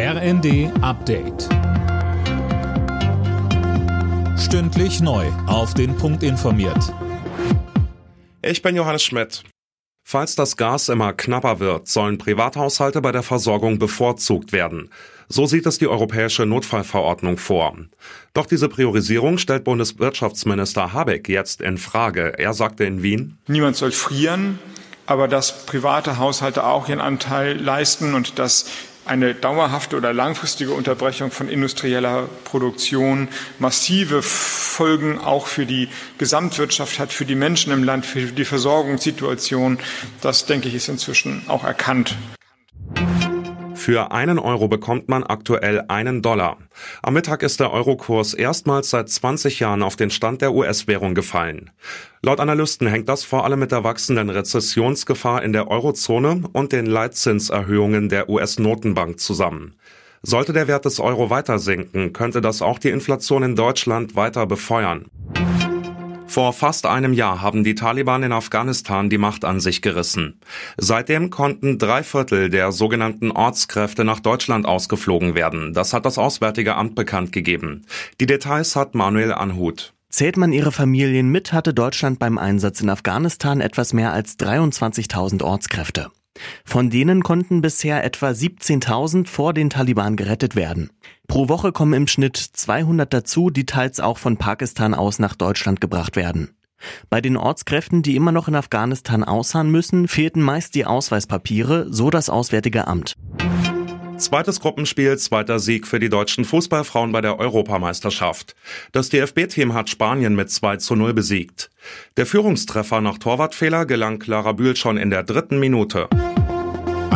RND Update. Stündlich neu. Auf den Punkt informiert. Ich bin Johannes Schmidt. Falls das Gas immer knapper wird, sollen Privathaushalte bei der Versorgung bevorzugt werden. So sieht es die europäische Notfallverordnung vor. Doch diese Priorisierung stellt Bundeswirtschaftsminister Habeck jetzt in Frage. Er sagte in Wien, Niemand soll frieren, aber dass private Haushalte auch ihren Anteil leisten und dass eine dauerhafte oder langfristige Unterbrechung von industrieller Produktion massive Folgen auch für die Gesamtwirtschaft hat, für die Menschen im Land, für die Versorgungssituation. Das, denke ich, ist inzwischen auch erkannt. Für einen Euro bekommt man aktuell einen Dollar. Am Mittag ist der Eurokurs erstmals seit 20 Jahren auf den Stand der US-Währung gefallen. Laut Analysten hängt das vor allem mit der wachsenden Rezessionsgefahr in der Eurozone und den Leitzinserhöhungen der US-Notenbank zusammen. Sollte der Wert des Euro weiter sinken, könnte das auch die Inflation in Deutschland weiter befeuern. Vor fast einem Jahr haben die Taliban in Afghanistan die Macht an sich gerissen. Seitdem konnten drei Viertel der sogenannten Ortskräfte nach Deutschland ausgeflogen werden. Das hat das Auswärtige Amt bekannt gegeben. Die Details hat Manuel Anhut. Zählt man ihre Familien mit, hatte Deutschland beim Einsatz in Afghanistan etwas mehr als 23.000 Ortskräfte. Von denen konnten bisher etwa 17.000 vor den Taliban gerettet werden. Pro Woche kommen im Schnitt 200 dazu, die teils auch von Pakistan aus nach Deutschland gebracht werden. Bei den Ortskräften, die immer noch in Afghanistan ausharren müssen, fehlten meist die Ausweispapiere, so das Auswärtige Amt. Zweites Gruppenspiel, zweiter Sieg für die deutschen Fußballfrauen bei der Europameisterschaft. Das DFB-Team hat Spanien mit 2 zu 0 besiegt. Der Führungstreffer nach Torwartfehler gelang Clara Bühl schon in der dritten Minute.